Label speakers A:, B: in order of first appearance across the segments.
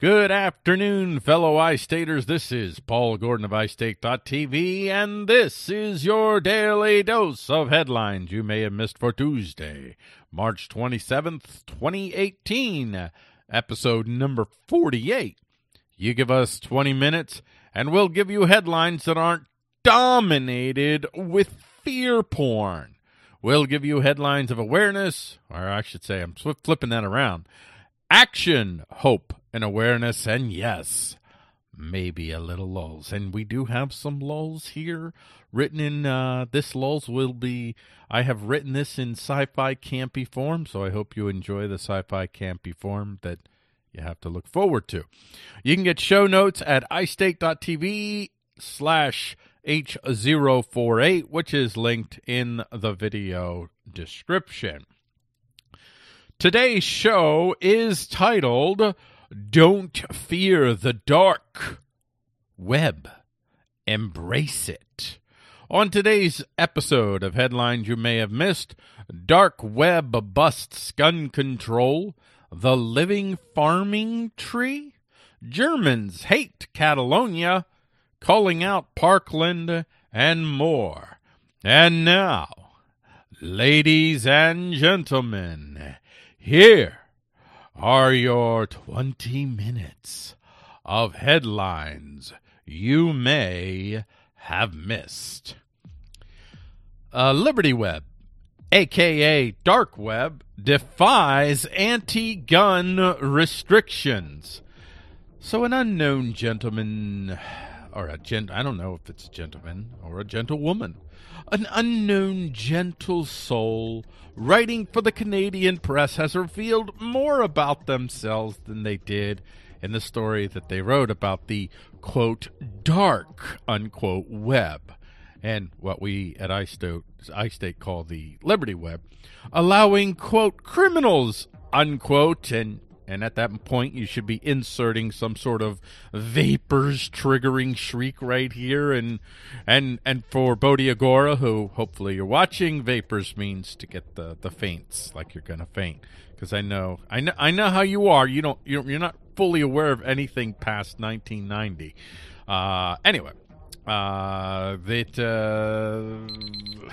A: Good afternoon, fellow iStaters. This is Paul Gordon of iState.tv, and this is your daily dose of headlines you may have missed for Tuesday, March 27th, 2018, episode number 48. You give us 20 minutes, and we'll give you headlines that aren't dominated with fear porn. We'll give you headlines of awareness, or I should say, I'm flipping that around. Action, hope, and awareness, and yes, maybe a little lulls. And we do have some lulls here. Written in uh, this lulls will be. I have written this in sci-fi campy form, so I hope you enjoy the sci-fi campy form that you have to look forward to. You can get show notes at istate.tv slash H048, which is linked in the video description. Today's show is titled don't fear the dark web. Embrace it. On today's episode of Headlines You May Have Missed, Dark Web Busts Gun Control, The Living Farming Tree, Germans Hate Catalonia, Calling Out Parkland, and more. And now, ladies and gentlemen, here are your 20 minutes of headlines you may have missed. Uh, Liberty Web, aka Dark Web, defies anti gun restrictions. So, an unknown gentleman, or a gent, I don't know if it's a gentleman or a gentlewoman, an unknown gentle soul writing for the Canadian press has revealed more about themselves than they did in the story that they wrote about the quote dark unquote web. And what we at iState, iState call the Liberty Web, allowing quote criminals unquote and and at that point you should be inserting some sort of vapors triggering shriek right here. And and and for Bodhi Agora who hopefully you're watching vapors means to get the the faints like you're gonna faint. Because I know I know I know how you are. You don't you're, you're not fully aware of anything past 1990 uh anyway uh that uh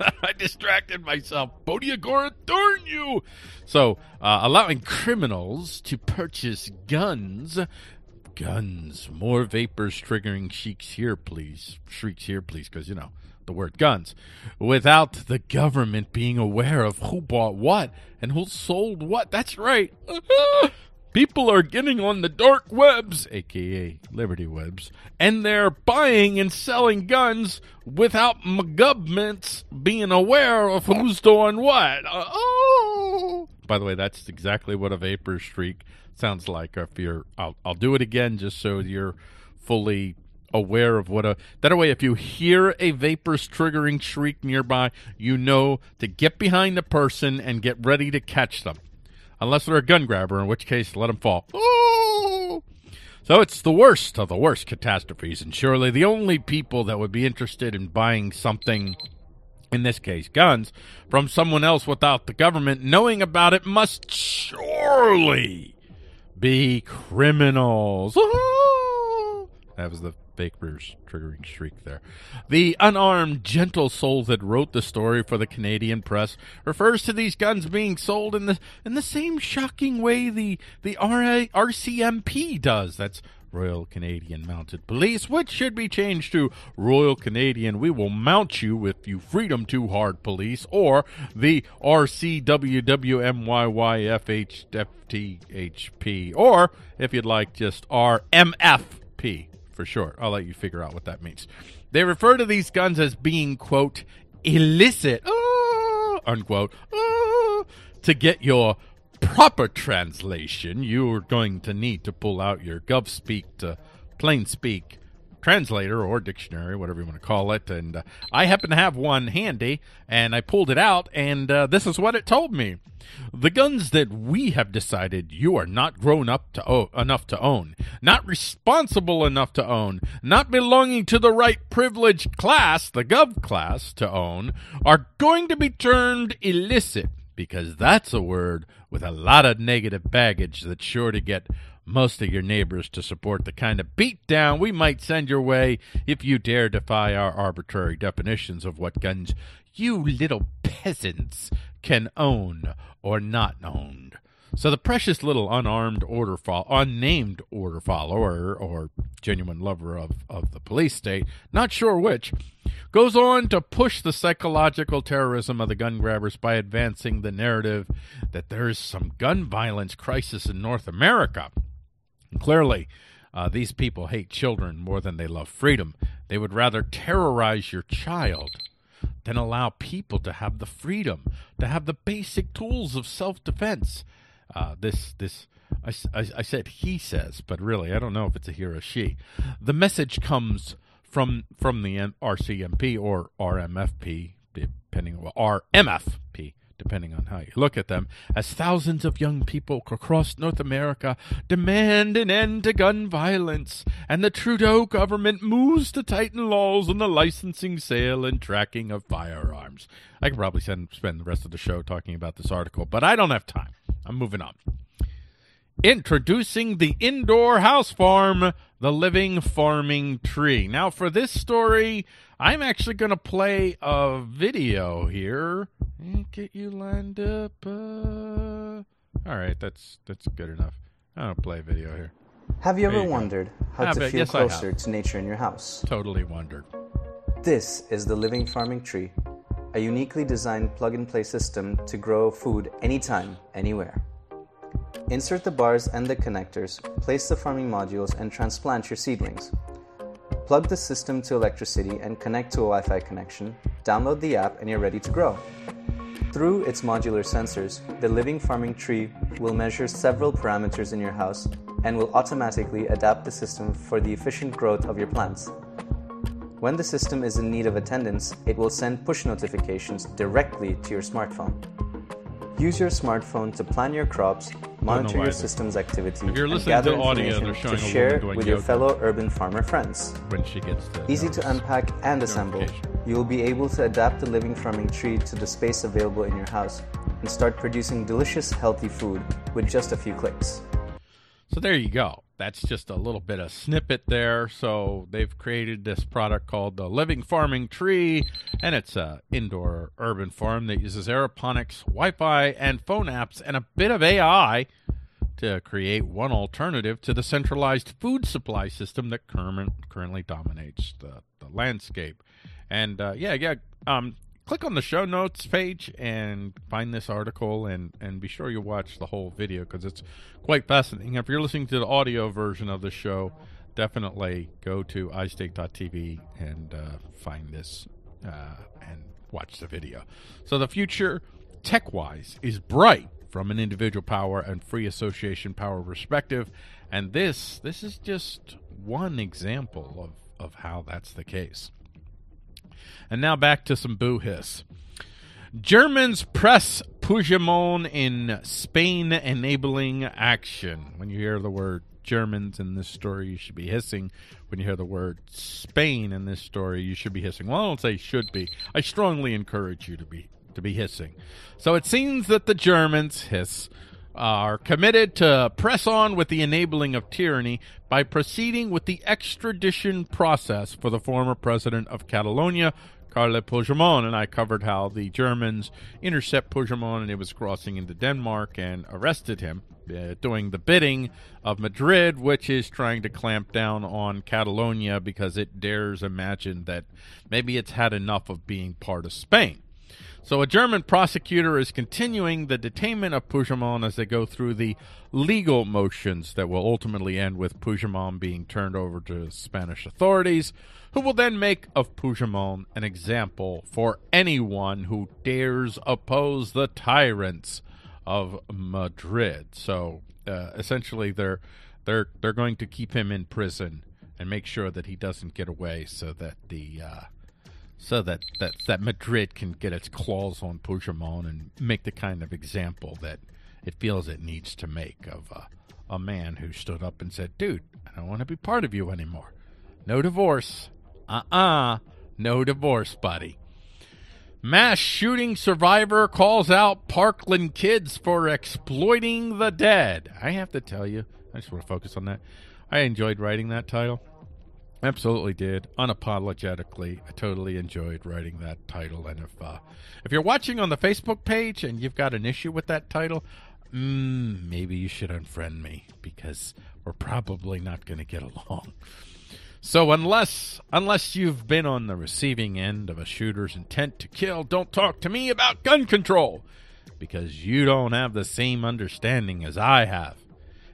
A: I distracted myself. Bodhi Agora, darn you! So, uh, allowing criminals to purchase guns. Guns. More vapors triggering shrieks here, please. Shrieks here, please, because, you know, the word guns. Without the government being aware of who bought what and who sold what. That's right. People are getting on the dark webs, aka Liberty Webs, and they're buying and selling guns without governments being aware of who's doing what. Uh, oh! By the way, that's exactly what a vapor streak sounds like. If you're, I'll, I'll do it again just so you're fully aware of what a that way if you hear a vapors triggering shriek nearby you know to get behind the person and get ready to catch them unless they're a gun grabber, in which case let them fall. Ooh! So it's the worst of the worst catastrophes, and surely the only people that would be interested in buying something, in this case guns, from someone else without the government knowing about it must surely be criminals. That was the Baker's triggering shriek there. The unarmed, gentle soul that wrote the story for the Canadian press refers to these guns being sold in the in the same shocking way the the RA, RCMP does. That's Royal Canadian Mounted Police, which should be changed to Royal Canadian We Will Mount You If You Freedom Too Hard Police, or the RCWMYYFHFTHP, or if you'd like, just RMFP for sure. I'll let you figure out what that means. They refer to these guns as being, quote, illicit, uh, unquote, uh, to get your proper translation, you're going to need to pull out your GovSpeak to plain speak translator or dictionary, whatever you want to call it. And uh, I happen to have one handy, and I pulled it out, and uh, this is what it told me. The guns that we have decided you are not grown up to o- enough to own, not responsible enough to own, not belonging to the right privileged class, the gov class, to own, are going to be termed illicit because that's a word with a lot of negative baggage that's sure to get most of your neighbors to support the kind of beatdown we might send your way if you dare defy our arbitrary definitions of what guns you little peasants can own or not own. So the precious little unarmed order fo- unnamed order follower or genuine lover of, of the police state, not sure which, goes on to push the psychological terrorism of the gun grabbers by advancing the narrative that there is some gun violence crisis in North America. Clearly, uh, these people hate children more than they love freedom. They would rather terrorize your child than allow people to have the freedom, to have the basic tools of self defense. Uh, this, this, I, I, I, said he says, but really, I don't know if it's a he or a she. The message comes from from the RCMP or RMFP, depending on RMFP, depending on how you look at them, as thousands of young people across North America demand an end to gun violence, and the Trudeau government moves to tighten laws on the licensing, sale, and tracking of firearms. I could probably spend, spend the rest of the show talking about this article, but I don't have time. I'm moving on. Introducing the indoor house farm, the living farming tree. Now, for this story, I'm actually going to play a video here and get you lined up. Uh... All right, that's that's good enough. I don't play a video here.
B: Have you ever you wondered how ah, to feel yes, closer to nature in your house?
A: Totally wondered.
B: This is the living farming tree, a uniquely designed plug-and-play system to grow food anytime, anywhere. Insert the bars and the connectors, place the farming modules, and transplant your seedlings. Plug the system to electricity and connect to a Wi Fi connection, download the app, and you're ready to grow. Through its modular sensors, the living farming tree will measure several parameters in your house and will automatically adapt the system for the efficient growth of your plants. When the system is in need of attendance, it will send push notifications directly to your smartphone. Use your smartphone to plan your crops, monitor your system's activity,
A: if you're
B: and gather
A: to audio,
B: information to share with your fellow urban farmer friends.
A: When she gets to
B: Easy to unpack and assemble, you will be able to adapt the living farming tree to the space available in your house and start producing delicious, healthy food with just a few clicks.
A: So there you go that's just a little bit of snippet there. So they've created this product called the Living Farming Tree, and it's a indoor urban farm that uses aeroponics, Wi-Fi, and phone apps, and a bit of AI to create one alternative to the centralized food supply system that current, currently dominates the, the landscape. And uh, yeah, yeah, um, click on the show notes page and find this article and, and be sure you watch the whole video because it's quite fascinating. If you're listening to the audio version of the show, definitely go to iState.tv and uh, find this uh, and watch the video. So the future, tech-wise, is bright from an individual power and free association power perspective, and this this is just one example of, of how that's the case. And now back to some boo hiss. Germans press Puigdemont in Spain enabling action. When you hear the word Germans in this story, you should be hissing. When you hear the word Spain in this story, you should be hissing. Well, I don't say should be. I strongly encourage you to be to be hissing. So it seems that the Germans hiss are committed to press on with the enabling of tyranny by proceeding with the extradition process for the former president of Catalonia, Carles Puigdemont, and I covered how the Germans intercept Puigdemont and he was crossing into Denmark and arrested him, uh, doing the bidding of Madrid, which is trying to clamp down on Catalonia because it dares imagine that maybe it's had enough of being part of Spain. So a German prosecutor is continuing the detainment of Puigdemont as they go through the legal motions that will ultimately end with Puigdemont being turned over to Spanish authorities, who will then make of Puigdemont an example for anyone who dares oppose the tyrants of Madrid. So uh, essentially, they're they're they're going to keep him in prison and make sure that he doesn't get away, so that the uh, so that, that, that Madrid can get its claws on Puigdemont and make the kind of example that it feels it needs to make of a, a man who stood up and said, dude, I don't want to be part of you anymore. No divorce. Uh-uh. No divorce, buddy. Mass shooting survivor calls out Parkland kids for exploiting the dead. I have to tell you, I just want to focus on that. I enjoyed writing that title. Absolutely did. Unapologetically, I totally enjoyed writing that title. And if uh, if you're watching on the Facebook page and you've got an issue with that title, mm, maybe you should unfriend me because we're probably not going to get along. So unless unless you've been on the receiving end of a shooter's intent to kill, don't talk to me about gun control because you don't have the same understanding as I have.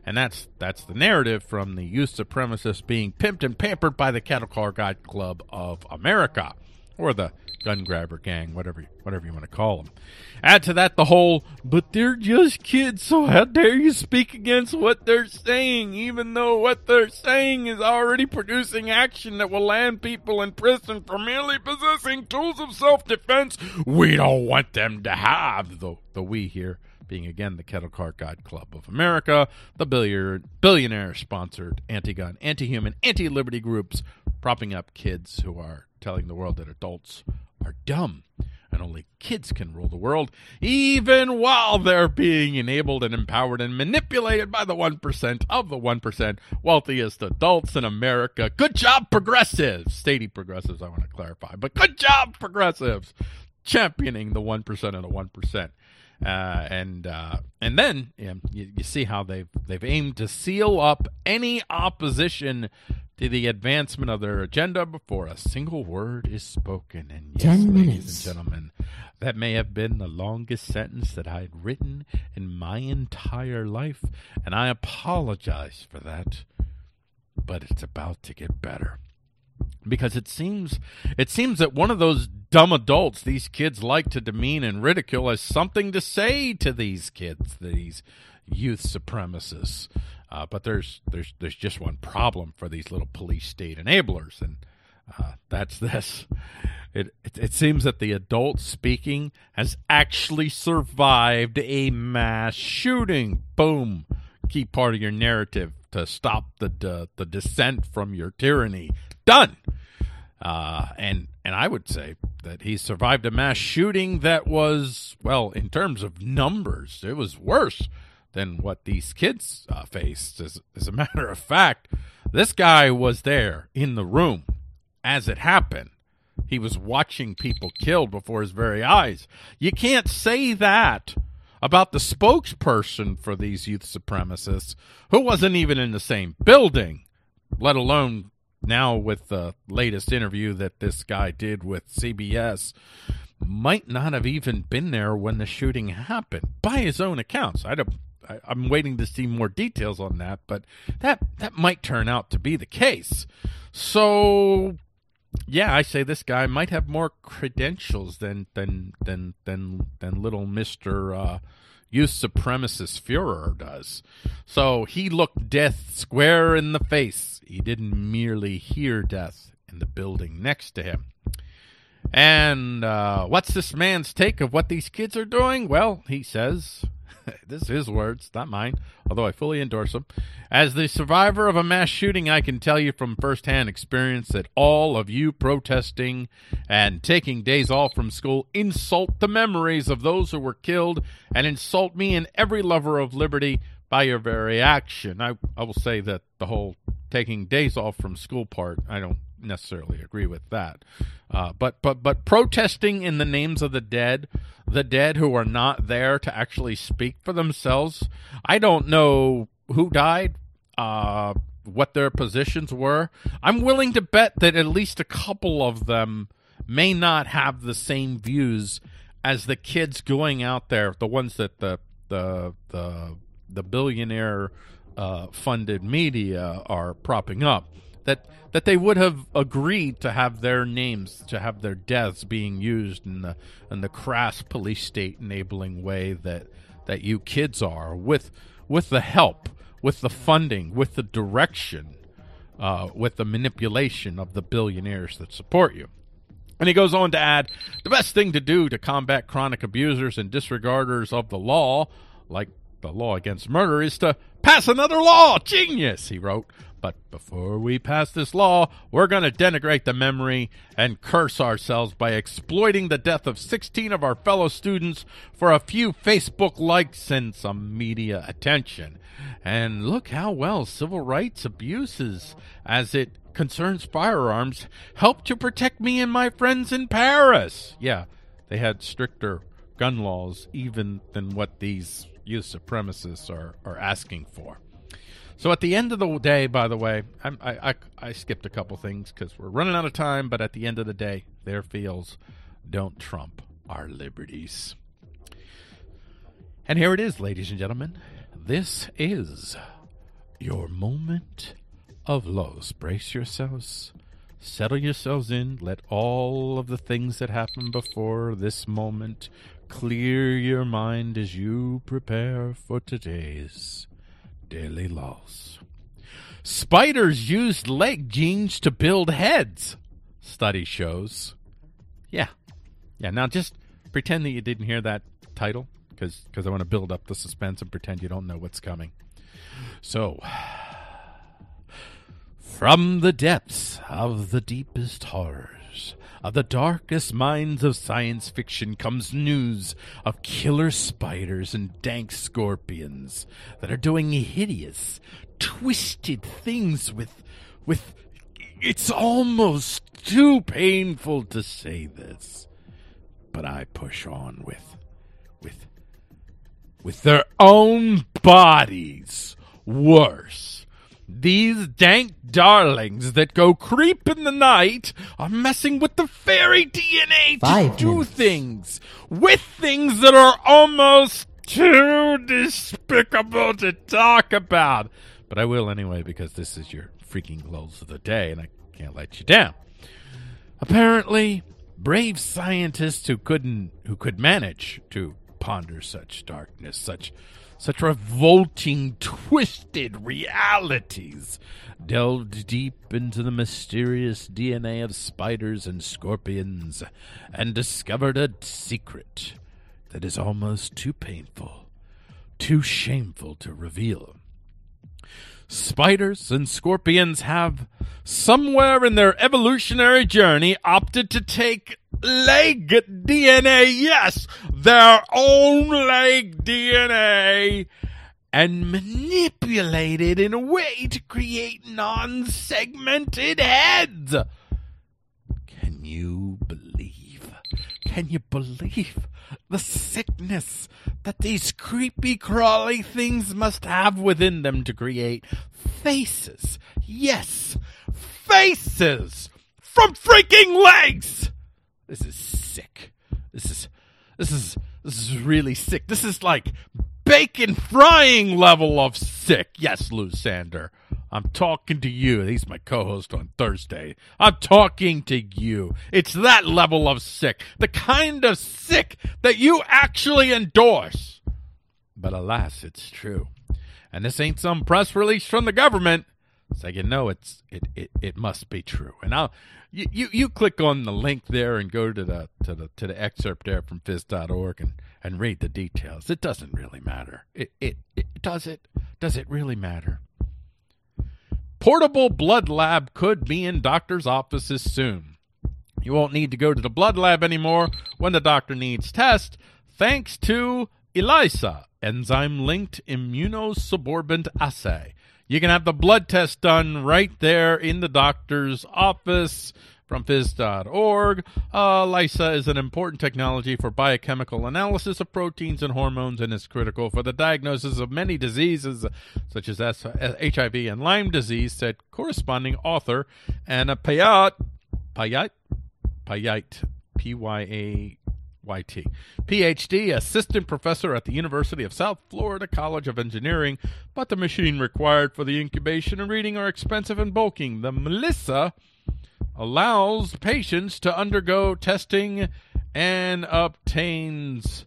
A: And that's that's the narrative from the youth supremacists being pimped and pampered by the Cattle Car Guide Club of America or the gun grabber gang, whatever whatever you want to call them. Add to that the whole, but they're just kids, so how dare you speak against what they're saying, even though what they're saying is already producing action that will land people in prison for merely possessing tools of self-defense. We don't want them to have the the we here being again the Kettle Car God Club of America, the billiard, billionaire sponsored anti gun, anti human, anti liberty groups propping up kids who are telling the world that adults are dumb and only kids can rule the world, even while they're being enabled and empowered and manipulated by the 1% of the 1% wealthiest adults in America. Good job, progressives. Stady progressives, I want to clarify, but good job, progressives, championing the 1% of the 1%. Uh, and uh, and then you, you, see how they've they've aimed to seal up any opposition to the advancement of their agenda before a single word is spoken. And yes,
C: Ten
A: ladies
C: minutes.
A: and gentlemen, that may have been the longest sentence that I had written in my entire life, and I apologize for that. But it's about to get better because it seems it seems that one of those dumb adults these kids like to demean and ridicule has something to say to these kids, these youth supremacists. Uh, but there's there's there's just one problem for these little police state enablers, and uh, that's this. It, it, it seems that the adult speaking has actually survived a mass shooting. Boom, key part of your narrative to stop the the, the descent from your tyranny. Done. Uh, and and I would say that he survived a mass shooting that was well, in terms of numbers, it was worse than what these kids uh, faced. As, as a matter of fact, this guy was there in the room as it happened. He was watching people killed before his very eyes. You can't say that about the spokesperson for these youth supremacists, who wasn't even in the same building, let alone now with the latest interview that this guy did with CBS, might not have even been there when the shooting happened by his own accounts. I don't, I'm waiting to see more details on that, but that that might turn out to be the case. So, yeah, I say this guy might have more credentials than than than than than little Mister uh, Youth Supremacist Führer does. So he looked death square in the face. He didn't merely hear death in the building next to him. And uh, what's this man's take of what these kids are doing? Well, he says, this is his words, not mine, although I fully endorse them. As the survivor of a mass shooting, I can tell you from firsthand experience that all of you protesting and taking days off from school insult the memories of those who were killed and insult me and every lover of liberty by your very action. I, I will say that the whole taking days off from school part, I don't necessarily agree with that. Uh, but but but protesting in the names of the dead, the dead who are not there to actually speak for themselves. I don't know who died, uh, what their positions were. I'm willing to bet that at least a couple of them may not have the same views as the kids going out there, the ones that the the the the billionaire uh, funded media are propping up that that they would have agreed to have their names to have their deaths being used in the in the crass police state enabling way that that you kids are with with the help with the funding with the direction uh, with the manipulation of the billionaires that support you. And he goes on to add the best thing to do to combat chronic abusers and disregarders of the law like the law against murder is to pass another law. Genius, he wrote. But before we pass this law, we're going to denigrate the memory and curse ourselves by exploiting the death of 16 of our fellow students for a few Facebook likes and some media attention. And look how well civil rights abuses, as it concerns firearms, help to protect me and my friends in Paris. Yeah, they had stricter gun laws even than what these youth supremacists are, are asking for. So at the end of the day, by the way, I'm, I, I, I skipped a couple things because we're running out of time. But at the end of the day, their feels don't trump our liberties. And here it is, ladies and gentlemen. This is your moment of lows. Brace yourselves. Settle yourselves in. Let all of the things that happened before this moment clear your mind as you prepare for today's daily loss. Spiders used leg genes to build heads, study shows. Yeah. Yeah, now just pretend that you didn't hear that title because I want to build up the suspense and pretend you don't know what's coming. So, from the depths of the deepest horrors of the darkest minds of science fiction comes news of killer spiders and dank scorpions that are doing hideous, twisted things with with it's almost too painful to say this, but I push on with with with their own bodies. Worse. These dank darlings that go creep in the night are messing with the fairy DNA to
C: Five
A: do
C: minutes.
A: things with things that are almost too despicable to talk about. But I will anyway because this is your freaking lows of the day and I can't let you down. Apparently, brave scientists who couldn't who could manage to ponder such darkness, such such revolting, twisted realities, delved deep into the mysterious DNA of spiders and scorpions, and discovered a secret that is almost too painful, too shameful to reveal. Spiders and scorpions have, somewhere in their evolutionary journey, opted to take leg DNA, yes, their own leg DNA, and manipulated in a way to create non segmented heads. Can you believe? Can you believe the sickness that these creepy crawly things must have within them to create faces? Yes, faces from freaking legs! This is sick. This is this is this is really sick. This is like bacon frying level of sick. Yes, Lou Sander. I'm talking to you. He's my co-host on Thursday. I'm talking to you. It's that level of sick. The kind of sick that you actually endorse. But alas, it's true. And this ain't some press release from the government. So you know it's it, it, it must be true. And I'll you, you, you click on the link there and go to the to the to the excerpt there from phys.org and, and read the details. It doesn't really matter. It, it it does it does it really matter? Portable blood lab could be in doctors' offices soon. You won't need to go to the blood lab anymore when the doctor needs test, thanks to ELISA, enzyme linked immunosorbent assay. You can have the blood test done right there in the doctor's office from phys.org. Uh, ELISA is an important technology for biochemical analysis of proteins and hormones and is critical for the diagnosis of many diseases such as HIV and Lyme disease, said corresponding author Anna Payat. Payat? Payat. P Y A YT. PhD, assistant professor at the University of South Florida College of Engineering, but the machine required for the incubation and reading are expensive and bulking. The mELISA allows patients to undergo testing and obtains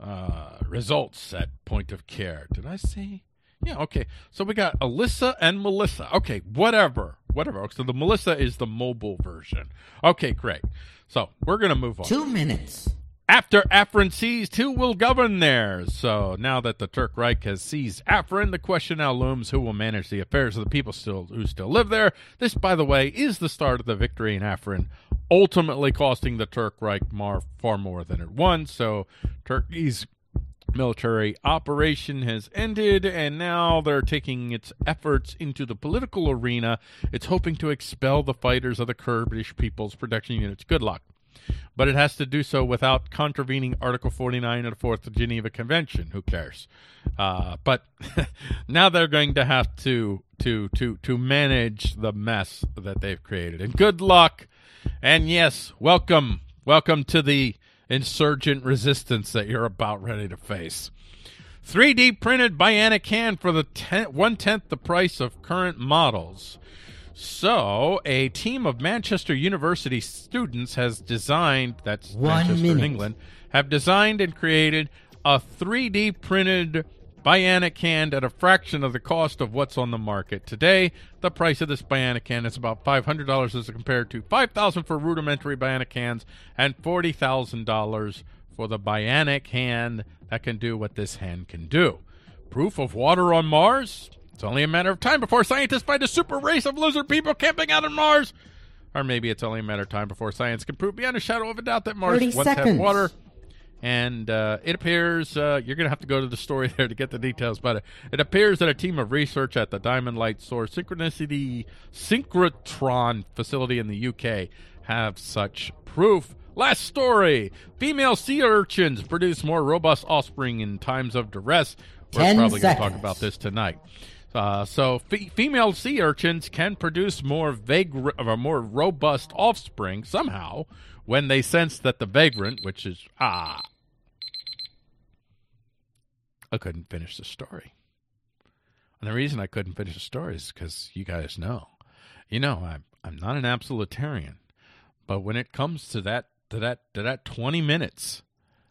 A: uh, results at point of care. Did I say? Yeah, okay. So we got Alyssa and Melissa. Okay, whatever. Whatever. So the mELISA is the mobile version. Okay, great. So we're going to move on.
C: Two minutes.
A: After Afrin seized, who will govern there? So now that the Turk Reich has seized Afrin, the question now looms: Who will manage the affairs of the people still who still live there? This, by the way, is the start of the victory in Afrin, ultimately costing the Turk Reich more, far more than it won. So Turkey's military operation has ended, and now they're taking its efforts into the political arena. It's hoping to expel the fighters of the Kurdish People's Protection Units. Good luck but it has to do so without contravening Article 49 of the Fourth Geneva Convention. Who cares? Uh, but now they're going to have to to to to manage the mess that they've created. And good luck. And yes, welcome, welcome to the insurgent resistance that you're about ready to face. 3D printed bionic hand for the ten, one tenth the price of current models. So, a team of Manchester University students has designed, that's
C: One
A: Manchester
C: minute.
A: in England, have designed and created a 3D printed bionic hand at a fraction of the cost of what's on the market today. The price of this bionic hand is about $500 as compared to $5,000 for rudimentary bionic hands and $40,000 for the bionic hand that can do what this hand can do. Proof of water on Mars? It's only a matter of time before scientists find a super race of lizard people camping out on Mars. Or maybe it's only a matter of time before science can prove beyond a shadow of a doubt that Mars
C: 30
A: once had water. And uh, it appears uh, you're going to have to go to the story there to get the details, but it, it appears that a team of research at the Diamond Light Source Synchronicity Synchrotron facility in the UK have such proof. Last story: female sea urchins produce more robust offspring in times of duress. We're
C: 10
A: probably going to talk about this tonight. Uh, so, fe- female sea urchins can produce more vagrant, or more robust offspring somehow when they sense that the vagrant, which is ah, I couldn't finish the story. And the reason I couldn't finish the story is because you guys know, you know, I'm I'm not an absolutarian, but when it comes to that to that to that 20 minutes,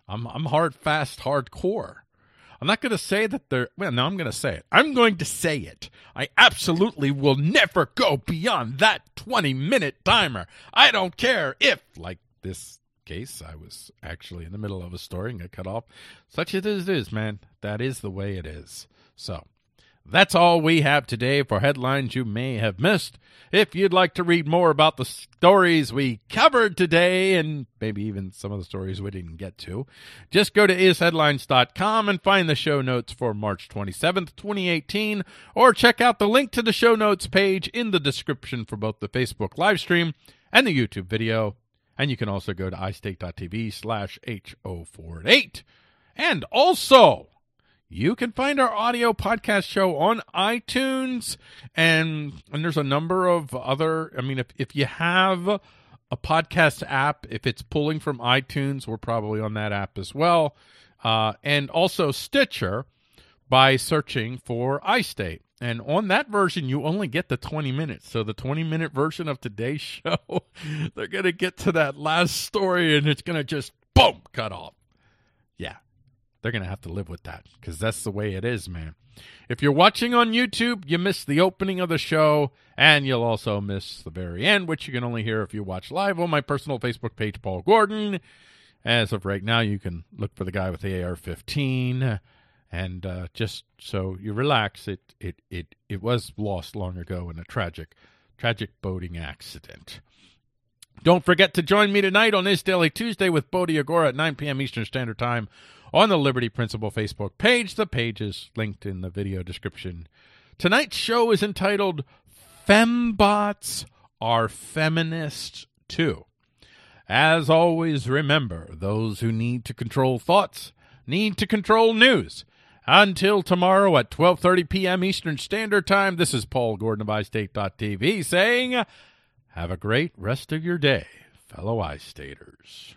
A: I'm I'm hard fast hardcore. I'm not going to say that they're well. No, I'm going to say it. I'm going to say it. I absolutely will never go beyond that 20 minute timer. I don't care if, like this case, I was actually in the middle of a story and got cut off. Such is, it is, man. That is the way it is. So. That's all we have today for headlines you may have missed. If you'd like to read more about the stories we covered today, and maybe even some of the stories we didn't get to, just go to isheadlines.com and find the show notes for March 27th, 2018, or check out the link to the show notes page in the description for both the Facebook live stream and the YouTube video. And you can also go to istate.tv slash H048. And also, you can find our audio podcast show on iTunes and and there's a number of other I mean if if you have a podcast app if it's pulling from iTunes we're probably on that app as well. Uh, and also Stitcher by searching for iState. And on that version you only get the 20 minutes. So the 20 minute version of today's show they're going to get to that last story and it's going to just boom cut off. Yeah they're going to have to live with that because that's the way it is, man. If you're watching on YouTube, you miss the opening of the show, and you'll also miss the very end, which you can only hear if you watch live on my personal Facebook page, Paul Gordon. As of right now, you can look for the guy with the AR-15, and uh, just so you relax, it it it it was lost long ago in a tragic, tragic boating accident. Don't forget to join me tonight on this Daily Tuesday with Bodhi Agora at 9 p.m. Eastern Standard Time on the Liberty Principle Facebook page. The page is linked in the video description. Tonight's show is entitled Fembots Are Feminists Too. As always, remember those who need to control thoughts need to control news. Until tomorrow at 12:30 p.m. Eastern Standard Time, this is Paul Gordon of iState.tv saying, have a great rest of your day, fellow iStaters.